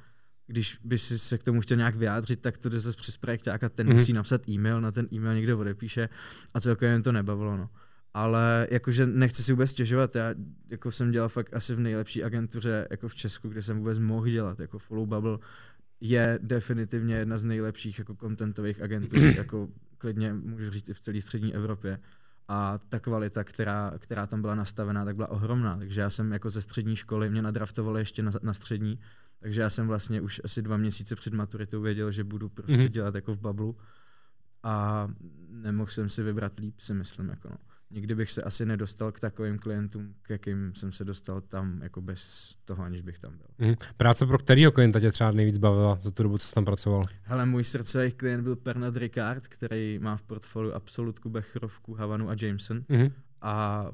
Když by si se k tomu chtěl nějak vyjádřit, tak to jde zase přes projekták a ten mm-hmm. musí napsat e-mail, na ten e-mail někdo odepíše a celkově jen to nebavilo. No. Ale jakože nechci si vůbec stěžovat, já jako jsem dělal fakt asi v nejlepší agentuře jako v Česku, kde jsem vůbec mohl dělat, jako Follow Bubble je definitivně jedna z nejlepších jako contentových agentur, (clears throat) jako klidně můžu říct i v celé střední Evropě. A ta kvalita, která, která tam byla nastavená, tak byla ohromná. Takže já jsem jako ze střední školy, mě nadraftovali ještě na, na střední, takže já jsem vlastně už asi dva měsíce před maturitou věděl, že budu prostě Mhm. mm-hmm. dělat jako v bablu. A nemohl jsem si vybrat líp, si myslím. Jako no. Nikdy bych se asi nedostal k takovým klientům, k jakým jsem se dostal tam, jako bez toho, aniž bych tam byl. Mhm. Práce pro kterého klienta tě třeba nejvíc bavila za tu dobu, co jsi tam pracoval? Hele, můj srdcový klient byl Pernod Ricard, který má v portfoliu Absolutku, Becherovku, Havanu a Jameson. Mhm. A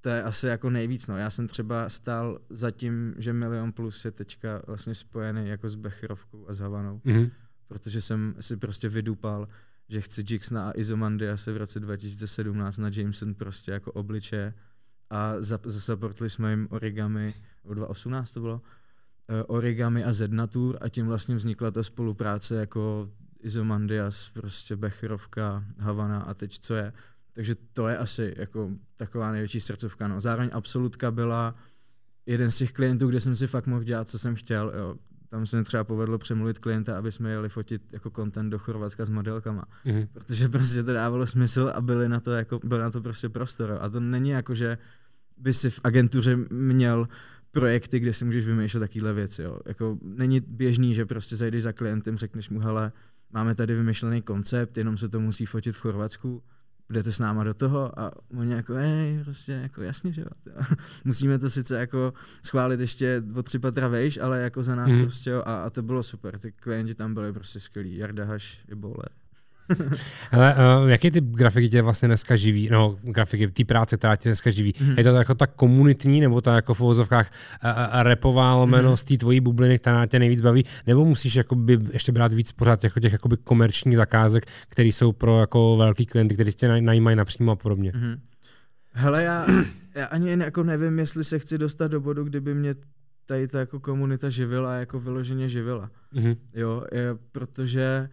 to je asi jako nejvíc. No. Já jsem třeba stál za tím, že Milion Plus je teďka vlastně spojený jako s Becherovkou a s Havanou, Mhm. protože jsem si prostě vydupal, že chci Jixna a Izomandiase v roce 2017 na Jameson prostě jako obliče a zasaportli jsme jim origami, o 2018 to bylo, eh, origami a Zednatur a tím vlastně vznikla ta spolupráce jako Izomandias, prostě Becherovka, Havana a teď co je. Takže to je asi jako taková největší srdcovka. No. Zároveň Absolutka byla jeden z těch klientů, kde jsem si fakt mohl dělat, co jsem chtěl. Jo. Tam se mi třeba povedlo přemluvit klienta, aby jsme jeli fotit jako content do Chorvatska s modelkama. Mhm. Protože prostě to dávalo smysl a byly na to, jako, byl na to prostě prostor. A to není jako, že by si v agentuře měl projekty, kde si můžeš vymýšlet takovéhle věci. Jo. Jako, není běžný, že prostě zajdeš za klientem, řekneš mu, hele, máme tady vymyšlený koncept, jenom se to musí fotit v Chorvatsku, jdete s náma do toho a oni jako, hej, prostě jako jasně, že jo. (laughs) Musíme to sice jako schválit ještě o tři patra vejš, ale jako za nás mm. prostě jo, a, a, to bylo super, ty klienti tam byli prostě skvělí, Jarda Haš i Bole. (laughs) Hele, uh, jaký typ grafiky tě vlastně dneska živí, no grafiky, té práce, která tě dneska živí? Mhm. Je to jako ta komunitní, nebo ta jako v uvozovkách uh, repová lomeno Mhm. z té tvojí bubliny, která tě nejvíc baví, nebo musíš jakoby ještě brát víc pořád jako těch jakoby komerčních zakázek, které jsou pro jako velký klienty, kteří tě naj- najímají napřímo a podobně? Mhm. Hele, já, já ani jako nevím, jestli se chci dostat do bodu, kdyby mě tady ta jako komunita živila, jako vyloženě živila. Mhm. Jo, je, protože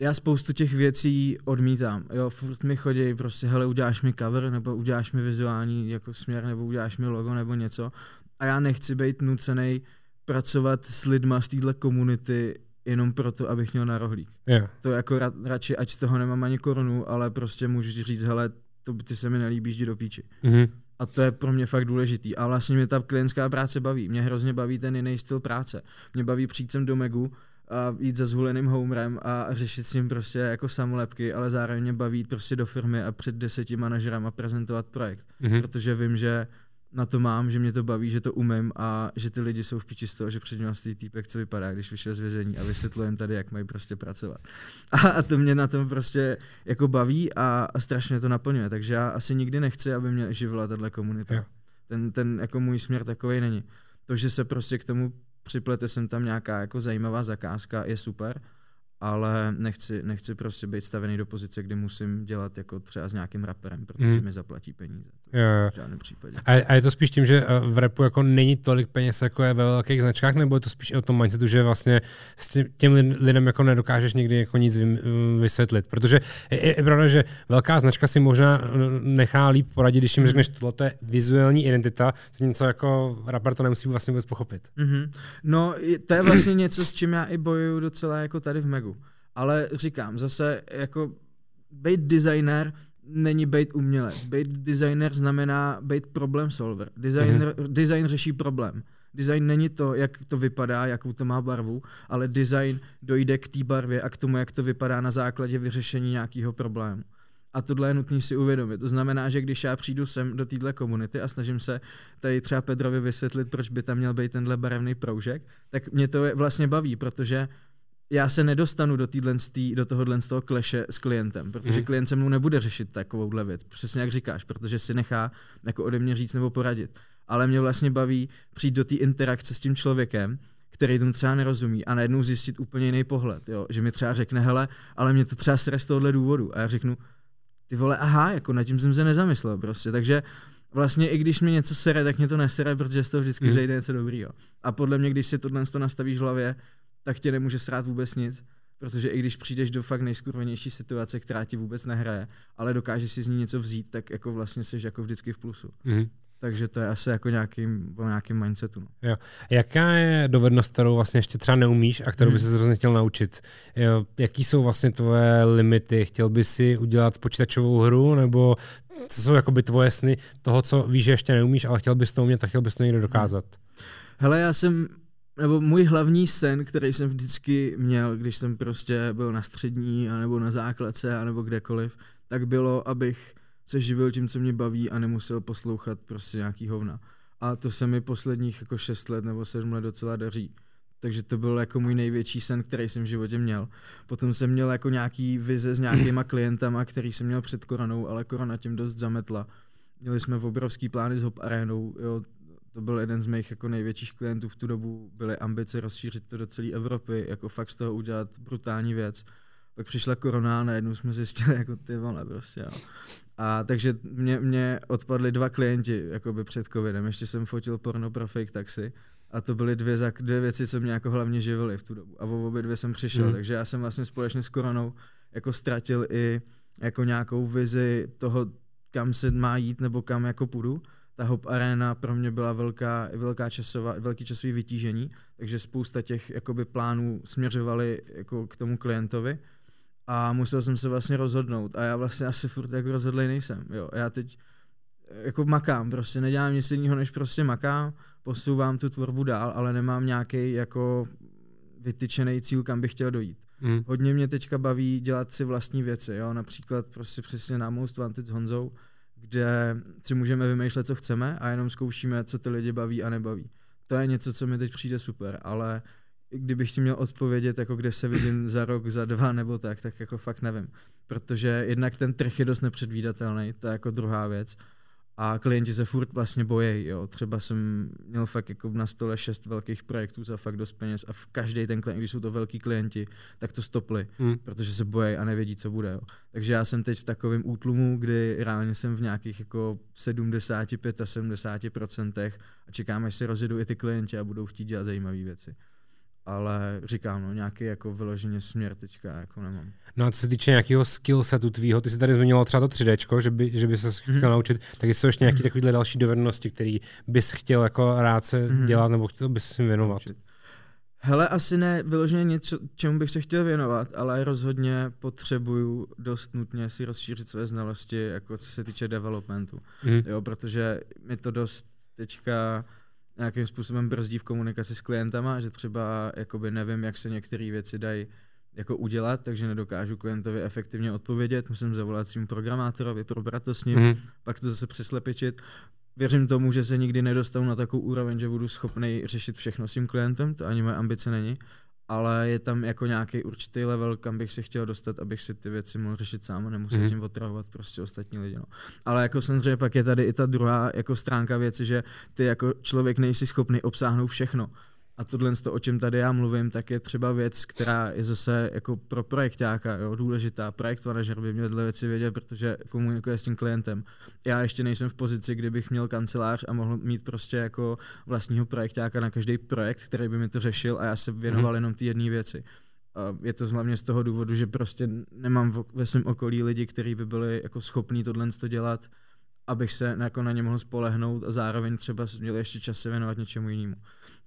já spoustu těch věcí odmítám. Jo, furt mi chodí prostě, hele, uděláš mi cover, nebo uděláš mi vizuální jako směr, nebo uděláš mi logo, nebo něco. A já nechci být nucený pracovat s lidma z téhle komunity jenom proto, abych měl na rohlík. Jo. To jako ra, radši, ať z toho nemám ani korunu, ale prostě můžu říct, hele, to, ty se mi nelíbíš, jdi do píči. Mhm. A to je pro mě fakt důležitý. A vlastně mě ta klientská práce baví. Mě hrozně baví ten jiný styl práce. Mě baví přijít sem do Megu a jít za zvoleným homerem a řešit s ním prostě jako samolepky, ale zároveň mě baví jít prostě do firmy a před deseti manažerem a prezentovat projekt. Mhm. Protože vím, že na to mám, že mě to baví, že to umím a že ty lidi jsou v piči z toho, že před ním stojí týpek, co vypadá, když vyšel z vězení a vysvětluje jim tady, jak mají prostě pracovat. (laughs) A, a to mě na tom prostě jako baví a, a strašně to naplňuje, takže já asi nikdy nechci, aby mě živila tahle komunita. Jo. Ten, ten jako můj směr takový není. To, že se prostě k tomu připlete sem tam nějaká jako zajímavá zakázka, je super, ale nechci, nechci prostě být stavený do pozice, kdy musím dělat jako třeba s nějakým raperem, protože Mhm. mm. mi zaplatí peníze. To Jo, jo. v žádném případě. A, a je to spíš tím, že eh, v repu jako není tolik peněz, jako je ve velkých značkách, nebo je to spíš o tom mindsetu, že vlastně s tím, těm lid- lidem jako nedokážeš nikdy jako nic vym- vysvětlit. Protože je, je, pravda, že velká značka si možná nechá líp poradit, když jim řekneš, tohle je vizuální identita, s něco jako rapper to nemusí vlastně vůbec pochopit. Mm-hmm. No, to je vlastně něco, s čím já i bojuju docela jako tady v Megu. Ale říkám, zase jako být designer není být umělec. Být designer znamená být problem solver. Design, mm-hmm. design řeší problém. Design není to, jak to vypadá, jakou to má barvu, ale design dojde k té barvě a k tomu, jak to vypadá na základě vyřešení nějakého problému. A tohle je nutné si uvědomit. To znamená, že když já přijdu sem do téhle komunity a snažím se tady třeba Pedrovi vysvětlit, proč by tam měl být tenhle barevný proužek, tak mě to vlastně baví, protože já se nedostanu do, týhle, do tohohle z toho kleše s klientem, protože mm. klient se mnou nebude řešit takovouhle věc, přesně jak říkáš, protože si nechá jako ode mě říct nebo poradit. Ale mě vlastně baví přijít do té interakce s tím člověkem, který tomu třeba nerozumí a najednou zjistit úplně jiný pohled, jo? že mi třeba řekne, hele, ale mě to třeba sere z tohohle důvodu a já řeknu, ty vole, aha, jako nad tím jsem se nezamyslel prostě, takže vlastně i když mi něco sere, tak mě to nesere, protože z toho vždycky mm. zejde něco dobrýho. A podle mě, když si tohle to nastavíš v hlavě, tak tě nemůže srát vůbec nic, protože i když přijdeš do fakt nejskurvenější situace, která ti vůbec nehraje, ale dokážeš si z ní něco vzít, tak jako vlastně jsi jako vždycky v plusu. Mm. Takže to je asi jako nějaký, o nějakým mindsetu. No. Jo. Jaká je dovednost, kterou vlastně ještě třeba neumíš a kterou hmm. bys se hrozně chtěl naučit? Jo, jaký jsou vlastně tvoje limity? Chtěl bys si udělat počítačovou hru, nebo co jsou jakoby tvoje sny toho, co víš, že ještě neumíš, ale chtěl bys to umět a chtěl bys to někdo dokázat? Hele, já jsem nebo můj hlavní sen, který jsem vždycky měl, když jsem prostě byl na střední, anebo na základce, anebo kdekoliv, tak bylo, abych se živil tím, co mě baví a nemusel poslouchat prostě nějaký hovna. A to se mi posledních jako 6 let nebo 7 let docela daří. Takže to byl jako můj největší sen, který jsem v životě měl. Potom jsem měl jako nějaký vize s nějakýma klientama, který jsem měl před koronou, ale korona tím dost zametla. Měli jsme obrovský plány s Hop Arenou, jo, to byl jeden z mých jako největších klientů v tu dobu, byly ambice rozšířit to do celé Evropy, jako fakt z toho udělat brutální věc. Pak přišla korona a najednou jsme zjistili, jako ty vole, prostě, jo. A takže mě, mě odpadli dva klienti jakoby před covidem. Ještě jsem fotil porno pro fake taxi a to byly dvě, dvě věci, co mě jako hlavně živily v tu dobu. A v obě dvě jsem přišel, mm. takže já jsem vlastně společně s koronou jako ztratil i jako nějakou vizi toho, kam se má jít nebo kam jako půjdu. Ta Hop Arena pro mě byla velká, velká časová, velký časový vytížení, takže spousta těch jakoby plánů směřovaly jako k tomu klientovi a musel jsem se vlastně rozhodnout a já vlastně asi furt jako rozhodlej nejsem, jo. Já teď jako makám, prostě nedělám nic jiného, než prostě makám, posouvám tu tvorbu dál, ale nemám nějaký jako vytyčený cíl, kam bych chtěl dojít. Mm. Hodně mě teďka baví dělat si vlastní věci, jo, například prostě přesně na Most Wanted s Honzou, kde si můžeme vymýšlet, co chceme a jenom zkoušíme, co ty lidi baví a nebaví. To je něco, co mi teď přijde super, ale kdybych ti měl odpovědět, jako kde se vidím za rok, za dva nebo tak, tak jako fakt nevím. Protože jednak ten trh je dost nepředvídatelný, to je jako druhá věc. A klienti se furt vlastně bojí, jo. Třeba jsem měl fakt jako na stole šest velkých projektů za fakt dost peněz a v každý ten klient, když jsou to velký klienti, tak to stopli, hmm. protože se bojí a nevědí, co bude, jo. Takže já jsem teď v takovém útlumu, kdy reálně jsem v nějakých jako 75 a 70 procentech a čekám, až se rozjedou i ty klienti a budou chtít dělat zajímavé věci ale říkám, no, nějaký jako vyloženě směr teďka jako nemám. No a co se týče nějakého skillsetu tvýho, ty jsi tady zmiňoval třeba to 3D, že by, že by se mm-hmm. chtěl naučit, tak jsou ještě nějaké mm-hmm. takovéhle další dovednosti, které bys chtěl jako rád se mm-hmm. dělat nebo chtěl bys se věnovat? Naučit. Hele, asi ne vyloženě něco, čemu bych se chtěl věnovat, ale rozhodně potřebuju dost nutně si rozšířit své znalosti, jako co se týče developmentu. Mm. Jo, protože mi to dost teďka nějakým způsobem brzdí v komunikaci s klientama, že třeba jakoby nevím, jak se některé věci dají jako udělat, takže nedokážu klientovi efektivně odpovědět, musím zavolat svým programátorovi, probrat to s ním, mm. pak to zase přeslepičit. Věřím tomu, že se nikdy nedostanu na takovou úroveň, že budu schopný řešit všechno s tím klientem, to ani moje ambice není, ale je tam jako nějaký určitý level, kam bych se chtěl dostat, abych si ty věci mohl řešit sám a nemusel mm. tím otravovat prostě ostatní lidi. No. Ale jako samozřejmě pak je tady i ta druhá jako stránka věci, že ty jako člověk nejsi schopný obsáhnout všechno. A tohle, o čem tady já mluvím, tak je třeba věc, která je zase jako pro projektáka jo, důležitá. Projekt manažer by měl tyhle věci vědět, protože komunikuje s tím klientem. Já ještě nejsem v pozici, kdybych měl kancelář a mohl mít prostě jako vlastního projektáka na každý projekt, který by mi to řešil a já se věnoval mm-hmm. jenom ty jedné věci. A je to hlavně z toho důvodu, že prostě nemám ve svém okolí lidi, kteří by byli jako schopní tohle dělat, abych se jako na ně mohl spolehnout a zároveň třeba měl ještě čas se věnovat něčemu jinému.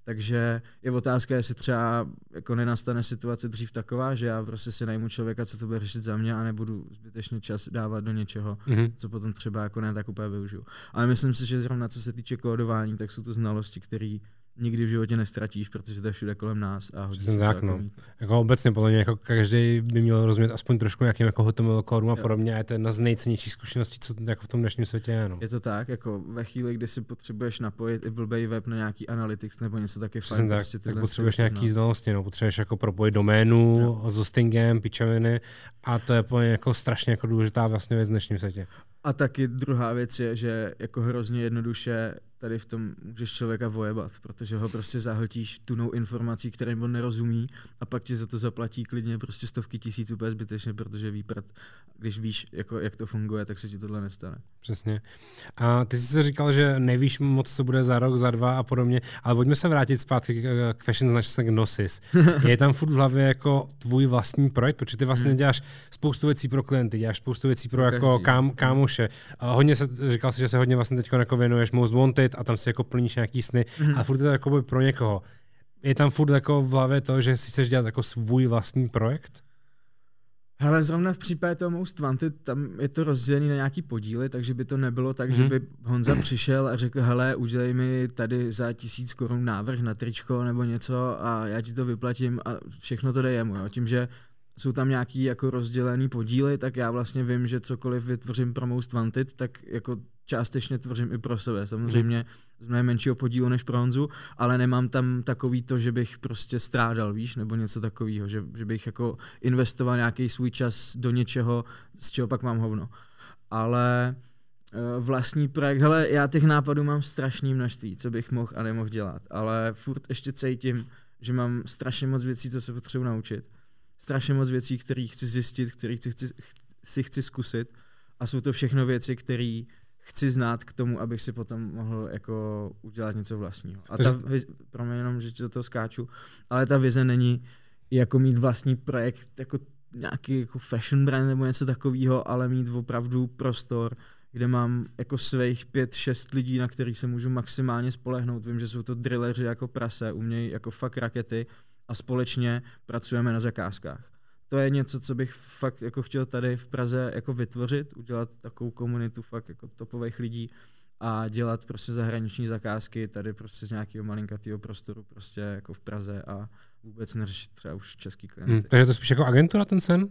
Takže je otázka, jestli třeba jako nenastane situace dřív taková, že já prostě si najmu člověka, co to bude řešit za mě a nebudu zbytečně čas dávat do něčeho, mm-hmm. co potom třeba jako ne tak úplně využiju. Ale myslím si, že zrovna co se týče kódování, tak jsou to znalosti, které nikdy v životě nestratíš, protože to je všude kolem nás a hodí Přesně tak, jako no. mít. Jako obecně podle mě jako každý by měl rozumět aspoň trošku nějakým jako HTML kódům a podobně a je to jedna z nejcennějších zkušeností, co jako v tom dnešním světě je. No. Je to tak, jako ve chvíli, kdy si potřebuješ napojit i blbej web na nějaký analytics nebo něco taky Přesně fajn, tak, prostě tak potřebuješ nějaký znát. znalosti, no, potřebuješ jako propojit doménu Jo. s hostingem, pičoviny a to je jako strašně jako důležitá vlastně věc v dnešním světě. A taky druhá věc je, že jako hrozně jednoduše tady v tom můžeš člověka vojebat, protože ho prostě zahltíš tunou informací, kterým on nerozumí a pak ti za to zaplatí klidně prostě stovky tisíc úplně zbytečně, protože ví prd. Když víš, jako, jak to funguje, tak se ti tohle nestane. Přesně. A ty jsi se říkal, že nevíš moc, co bude za rok, za dva a podobně, ale pojďme se vrátit zpátky k, fashion značce Gnosis. (laughs) Je tam furt v hlavě jako tvůj vlastní projekt, protože ty vlastně Hmm. děláš spoustu věcí pro klienty, děláš spoustu věcí pro jako každý. kám, kámoše. A hodně se, říkal jsi, že se hodně vlastně teď jako věnuješ Most Wanted a tam si jako plníš nějaký sny Mhm. a furt je to jako pro někoho. Je tam furt jako v hlavě to, že si chceš dělat jako svůj vlastní projekt? Hele, zrovna v případě toho Most Wanted, tam je to rozdělené na nějaký podíly, takže by to nebylo tak, Mhm. že by Honza přišel a řekl, hele, udělej mi tady za tisíc korun návrh na tričko nebo něco a já ti to vyplatím a všechno to jde jemu. Jo. Tím, že jsou tam nějaký jako rozdělený podíly, tak já vlastně vím, že cokoliv vytvořím pro Most Wanted, tak jako částečně tvořím i pro sebe. Samozřejmě z mnohem menšího podílu než pro Honzu, ale nemám tam takový to, že bych prostě strádal, víš, nebo něco takového, že, že bych jako investoval nějaký svůj čas do něčeho, z čeho pak mám hovno. Ale eh, vlastní projekt, hele, já těch nápadů mám strašný množství, co bych mohl a nemohl dělat, ale furt ještě cítím, že mám strašně moc věcí, co se potřebuji naučit. Strašně moc věcí, které chci zjistit, které chci, chci, si chci zkusit a jsou to všechno věci, které chci znát k tomu, abych si potom mohl jako udělat něco vlastního. A ta vize, pro mě jenom, že do toho skáču, ale ta vize není jako mít vlastní projekt, jako nějaký jako fashion brand nebo něco takového, ale mít opravdu prostor, kde mám jako svých pět, šest lidí, na kterých se můžu maximálně spolehnout. Vím, že jsou to drilleři jako prase, umějí jako fakt rakety a společně pracujeme na zakázkách. To je něco, co bych fakt jako chtěl tady v Praze jako vytvořit, udělat takovou komunitu fakt jako topových lidí a dělat prostě zahraniční zakázky tady prostě z nějakého malinkatého prostoru prostě jako v Praze a vůbec neřešit třeba už český klienty. Hmm, takže to spíš jako agentura ten sen?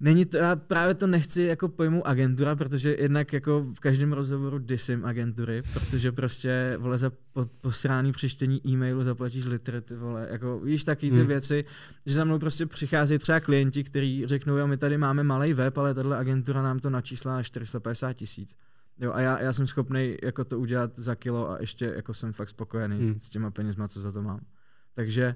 Není to, já právě to nechci jako pojmu agentura, protože jednak jako v každém rozhovoru disím agentury, protože prostě, vole, za po, posrání přečtení e-mailu zaplatíš litr, ty vole, jako víš taky ty Hmm. věci, že za mnou prostě přicházejí třeba klienti, kteří řeknou, jo, my tady máme malý web, ale tahle agentura nám to načíslá na 450 tisíc. Jo, a já, já jsem schopný jako to udělat za kilo a ještě jako jsem fakt spokojený Hmm. s těma penězma, co za to mám. Takže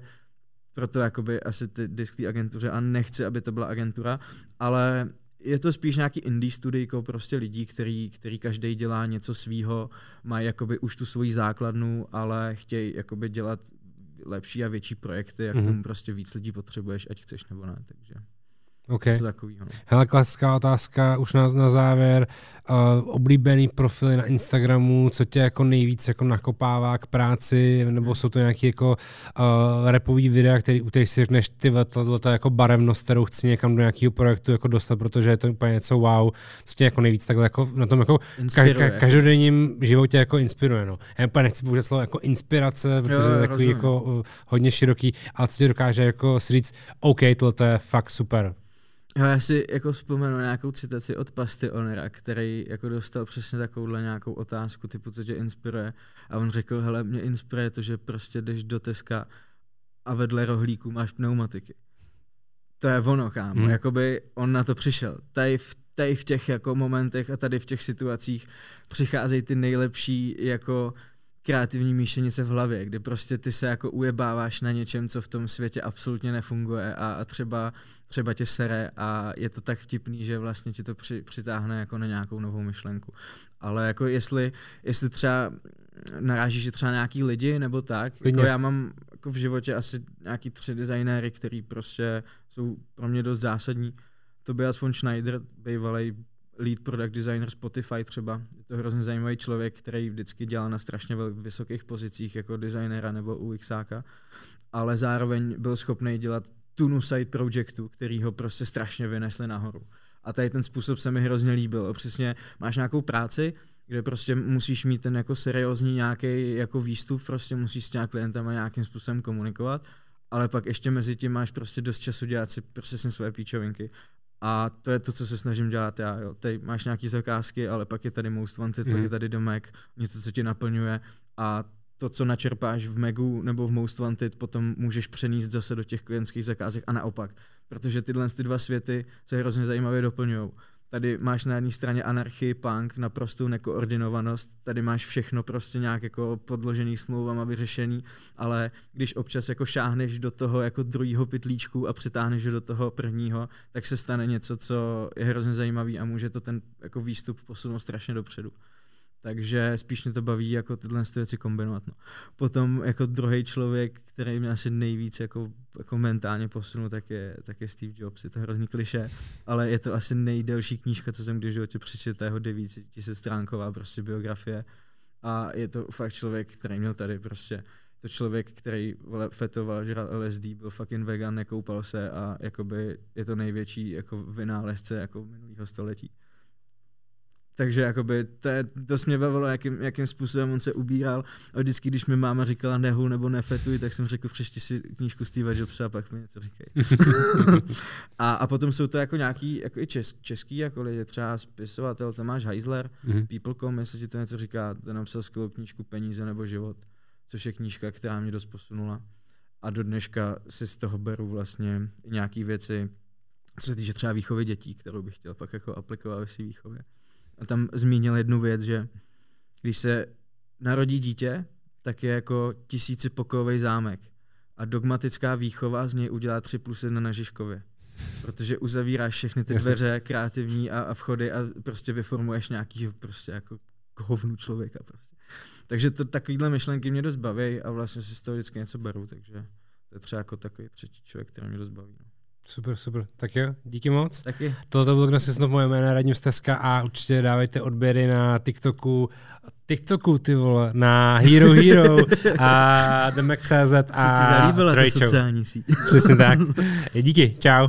proto jakoby asi ty disk té agentuře a nechci, aby to byla agentura, ale je to spíš nějaký indie studijko prostě lidí, který, který každý dělá něco svýho, mají jakoby už tu svoji základnu, ale chtějí jakoby dělat lepší a větší projekty, jak Mhm. mm-hmm. tomu prostě víc lidí potřebuješ, ať chceš nebo ne, takže OK. něco takového. No. Hele, klasická otázka už nás na závěr. Uh, oblíbený profily na Instagramu, co tě jako nejvíc jako nakopává k práci, nebo jsou to nějaké jako uh, repový videa, který, u kterých si řekneš, ty je jako barevnost, kterou chci někam do nějakého projektu jako dostat, protože je to úplně něco wow, co tě jako nejvíc takhle jako na tom jako ka- ka- každodenním životě jako inspiruje. No. Já úplně nechci použít slovo jako inspirace, protože Jo, to je takový rozumím. jako uh, hodně široký, ale co ti dokáže jako si říct, OK, tohle to je fakt super. Jo, já si jako vzpomenu nějakou citaci od Pasty Onera, který jako dostal přesně takovouhle nějakou otázku typu, co tě inspiruje. A on řekl, hele, mě inspiruje to, že prostě jdeš do Teska a vedle rohlíků máš pneumatiky. To je ono, kámo. Hmm. Jakoby on na to přišel. Tady v, tady v těch jako momentech a tady v těch situacích přicházejí ty nejlepší jako kreativní míšenice v hlavě, kdy prostě ty se jako ujebáváš na něčem, co v tom světě absolutně nefunguje a, a třeba, třeba tě sere a je to tak vtipný, že vlastně ti to při, přitáhne jako na nějakou novou myšlenku. Ale jako jestli, jestli třeba narážíš třeba nějaký lidi nebo tak, Klidně. jako já mám jako v životě asi nějaký tři designéry, který prostě jsou pro mě dost zásadní. Tobias von Schneider, bývalý lead product designer Spotify třeba. Je to hrozně zajímavý člověk, který vždycky dělal na strašně vysokých pozicích jako designera nebo UXáka, ale zároveň byl schopný dělat tunu side projectu, který ho prostě strašně vynesli nahoru. A tady ten způsob se mi hrozně líbil. Přesně máš nějakou práci kde prostě musíš mít ten jako seriózní nějaký jako výstup, prostě musíš s těma klientama nějakým způsobem komunikovat, ale pak ještě mezi tím máš prostě dost času dělat si prostě svoje píčovinky. A to je to, co se snažím dělat já. Jo. Tady máš nějaký zakázky, ale pak je tady Most Wanted, mm. pak je tady domek, něco, co ti naplňuje a to, co načerpáš v Megu nebo v Most Wanted, potom můžeš přenést zase do těch klientských zakázek a naopak. Protože tyhle ty dva světy se hrozně zajímavě doplňují. Tady máš na jedné straně anarchii, punk, naprostou nekoordinovanost, tady máš všechno prostě nějak jako podložený smlouvama vyřešený, ale když občas jako šáhneš do toho jako druhého pytlíčku a přitáhneš do toho prvního, tak se stane něco, co je hrozně zajímavý a může to ten jako výstup posunout strašně dopředu. Takže spíš mě to baví jako tyhle věci kombinovat. No. Potom jako druhý člověk, který mě asi nejvíc jako, jako mentálně posunul, tak je, tak je Steve Jobs. Je to hrozný kliše, ale je to asi nejdelší knížka, co jsem kdy v životě přečetl, jeho 900 stránková prostě biografie. A je to fakt člověk, který měl tady prostě to člověk, který vole, fetoval, žral LSD, byl fucking vegan, nekoupal se a jakoby je to největší jako vynálezce jako minulého století. Takže jakoby to, je, to mě bavilo, jakým, jakým způsobem on se ubíral. A vždycky, když mi máma říkala nehu nebo nefetuj, tak jsem řekl, přečti si knížku Steve Jobsa a pak mi něco říkej. (laughs) a, a potom jsou to jako nějaký jako i česk, český jako lidi, třeba spisovatel Tomáš Heisler, mm-hmm. People.com, jestli ti to něco říká, ten napsal skvělou knížku Peníze nebo život, což je knížka, která mě dost posunula. A do dneška si z toho beru vlastně nějaký věci, co se týče třeba výchovy dětí, kterou bych chtěl pak jako aplikovat ve své výchově a tam zmínil jednu věc, že když se narodí dítě, tak je jako tisícipokojový zámek. A dogmatická výchova z něj udělá 3 plus 1 na Žižkově. Protože uzavíráš všechny ty dveře kreativní a, a vchody a prostě vyformuješ nějaký prostě jako hovnu člověka. Prostě. Takže to, takovýhle myšlenky mě dost baví a vlastně si z toho vždycky něco beru, takže to je třeba jako takový třetí člověk, který mě dost baví. No. Super, super. Tak jo, díky moc. Taky. Tohle bylo Gnosis Snob, moje jméno Radim Steska a určitě dávejte odběry na TikToku, TikToku, ty vole, na Hero Hero a (laughs) Demek.cz a Co ti zalíbila ta sociální síť. Přesně tak. (laughs) Díky, čau.